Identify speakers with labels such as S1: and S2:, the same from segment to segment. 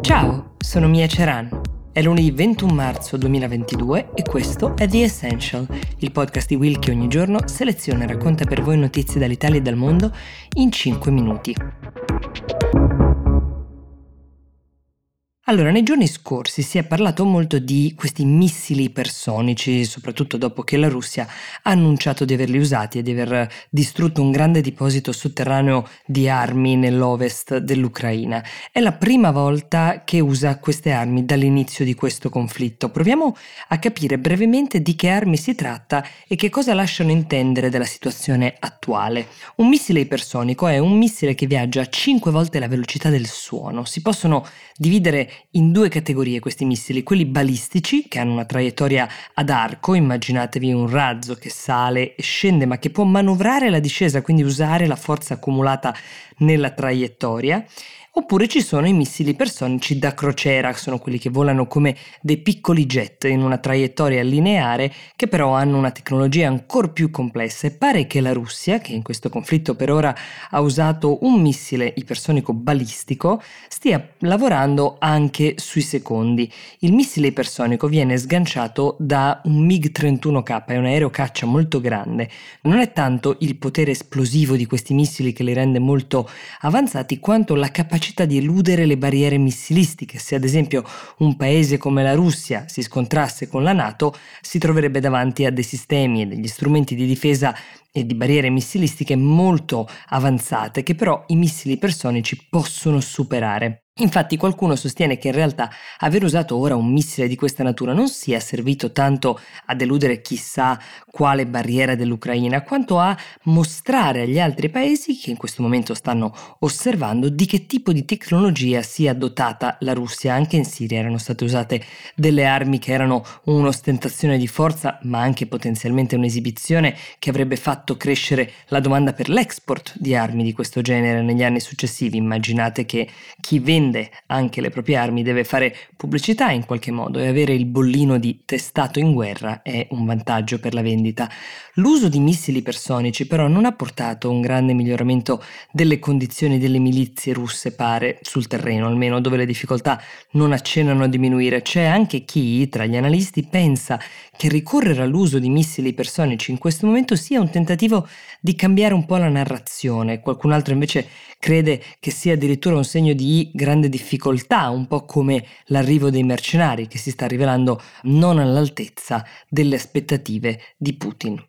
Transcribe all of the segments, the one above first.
S1: Ciao, sono Mia Ceran. È lunedì 21 marzo 2022 e questo è The Essential, il podcast di Will che ogni giorno seleziona e racconta per voi notizie dall'Italia e dal mondo in 5 minuti. Allora, nei giorni scorsi si è parlato molto di questi missili ipersonici, soprattutto dopo che la Russia ha annunciato di averli usati e di aver distrutto un grande deposito sotterraneo di armi nell'ovest dell'Ucraina. È la prima volta che usa queste armi dall'inizio di questo conflitto. Proviamo a capire brevemente di che armi si tratta e che cosa lasciano intendere della situazione attuale. Un missile ipersonico è un missile che viaggia a 5 volte la velocità del suono. Si possono dividere in due categorie questi missili, quelli balistici che hanno una traiettoria ad arco, immaginatevi un razzo che sale e scende ma che può manovrare la discesa, quindi usare la forza accumulata nella traiettoria Oppure ci sono i missili ipersonici da crociera, sono quelli che volano come dei piccoli jet in una traiettoria lineare che però hanno una tecnologia ancora più complessa e pare che la Russia, che in questo conflitto per ora ha usato un missile ipersonico balistico, stia lavorando anche sui secondi. Il missile ipersonico viene sganciato da un MiG-31K, è un aereo caccia molto grande. Non è tanto il potere esplosivo di questi missili che li rende molto avanzati quanto la capacità capacità di eludere le barriere missilistiche. Se ad esempio un paese come la Russia si scontrasse con la Nato, si troverebbe davanti a dei sistemi e degli strumenti di difesa e di barriere missilistiche molto avanzate che però i missili ipersonici possono superare. Infatti qualcuno sostiene che in realtà aver usato ora un missile di questa natura non sia servito tanto a deludere chissà quale barriera dell'Ucraina, quanto a mostrare agli altri paesi che in questo momento stanno osservando di che tipo di tecnologia sia dotata la Russia. Anche in Siria erano state usate delle armi che erano un'ostentazione di forza, ma anche potenzialmente un'esibizione che avrebbe fatto crescere la domanda per l'export di armi di questo genere negli anni successivi. Immaginate che chi vende vende anche le proprie armi deve fare pubblicità in qualche modo e avere il bollino di testato in guerra è un vantaggio per la vendita. L'uso di missili ipersonici però non ha portato un grande miglioramento delle condizioni delle milizie russe, pare, sul terreno almeno, dove le difficoltà non accennano a diminuire. C'è anche chi, tra gli analisti, pensa che ricorrere all'uso di missili ipersonici in questo momento sia un tentativo di cambiare un po' la narrazione. Qualcun altro invece crede che sia addirittura un segno di grande difficoltà, un po' come l'arrivo dei mercenari che si sta rivelando non all'altezza delle aspettative di Putin.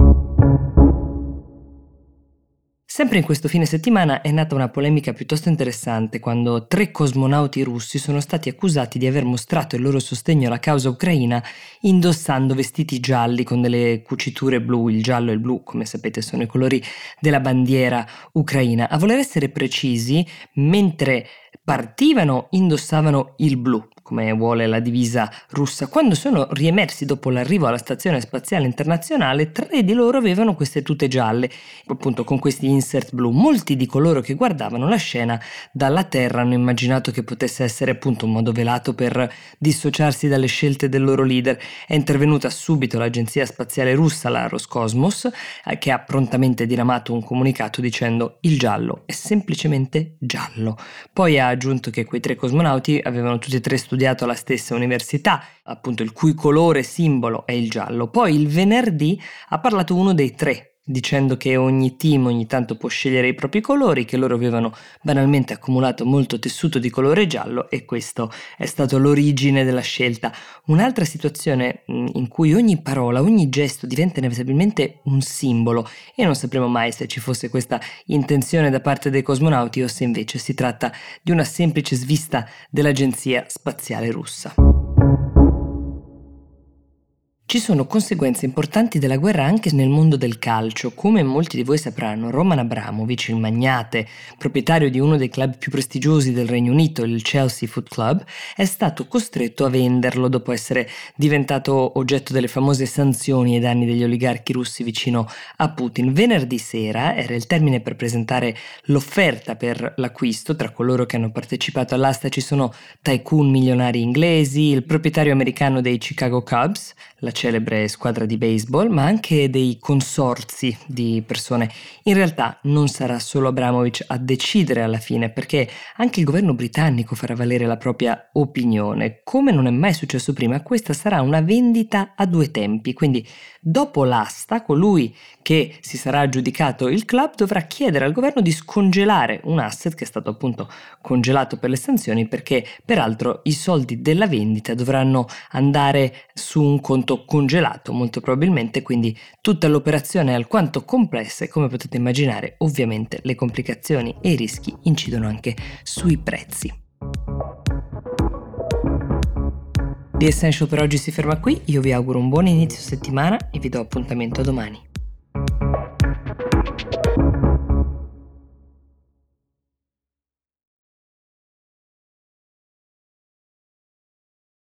S1: Sempre in questo fine settimana è nata una polemica piuttosto interessante quando tre cosmonauti russi sono stati accusati di aver mostrato il loro sostegno alla causa ucraina indossando vestiti gialli con delle cuciture blu, il giallo e il blu come sapete sono i colori della bandiera ucraina. A voler essere precisi, mentre partivano indossavano il blu, come vuole la divisa russa. Quando sono riemersi dopo l'arrivo alla Stazione Spaziale Internazionale, tre di loro avevano queste tute gialle, appunto con questi insert blu. Molti di coloro che guardavano la scena dalla Terra hanno immaginato che potesse essere appunto un modo velato per dissociarsi dalle scelte del loro leader. È intervenuta subito l'agenzia spaziale russa, la Roscosmos, eh, che ha prontamente diramato un comunicato dicendo il giallo è semplicemente giallo. Poi ha aggiunto che quei tre cosmonauti avevano tutti e tre studiato alla stessa università, appunto il cui colore simbolo è il giallo. Poi il venerdì ha parlato uno dei tre dicendo che ogni team ogni tanto può scegliere i propri colori, che loro avevano banalmente accumulato molto tessuto di colore giallo e questo è stato l'origine della scelta. Un'altra situazione mm, in cui ogni parola, ogni gesto diventa inevitabilmente un simbolo e non sapremo mai se ci fosse questa intenzione da parte dei cosmonauti o se invece si tratta di una semplice svista dell'agenzia spaziale russa. Ci sono conseguenze importanti della guerra anche nel mondo del calcio. Come molti di voi sapranno, Roman Abramovic, il magnate, proprietario di uno dei club più prestigiosi del Regno Unito, il Chelsea Foot Club, è stato costretto a venderlo dopo essere diventato oggetto delle famose sanzioni ai danni degli oligarchi russi vicino a Putin. Venerdì sera era il termine per presentare l'offerta per l'acquisto. Tra coloro che hanno partecipato all'asta ci sono tycoon milionari inglesi, il proprietario americano dei Chicago Cubs, la celebre squadra di baseball, ma anche dei consorzi di persone. In realtà non sarà solo Abramovich a decidere alla fine, perché anche il governo britannico farà valere la propria opinione. Come non è mai successo prima, questa sarà una vendita a due tempi, quindi dopo l'asta, colui che si sarà aggiudicato il club dovrà chiedere al governo di scongelare un asset che è stato appunto congelato per le sanzioni perché peraltro i soldi della vendita dovranno andare su un conto congelato molto probabilmente, quindi tutta l'operazione è alquanto complessa e come potete immaginare ovviamente le complicazioni e i rischi incidono anche sui prezzi. The Essential per oggi si ferma qui, io vi auguro un buon inizio settimana e vi do appuntamento domani.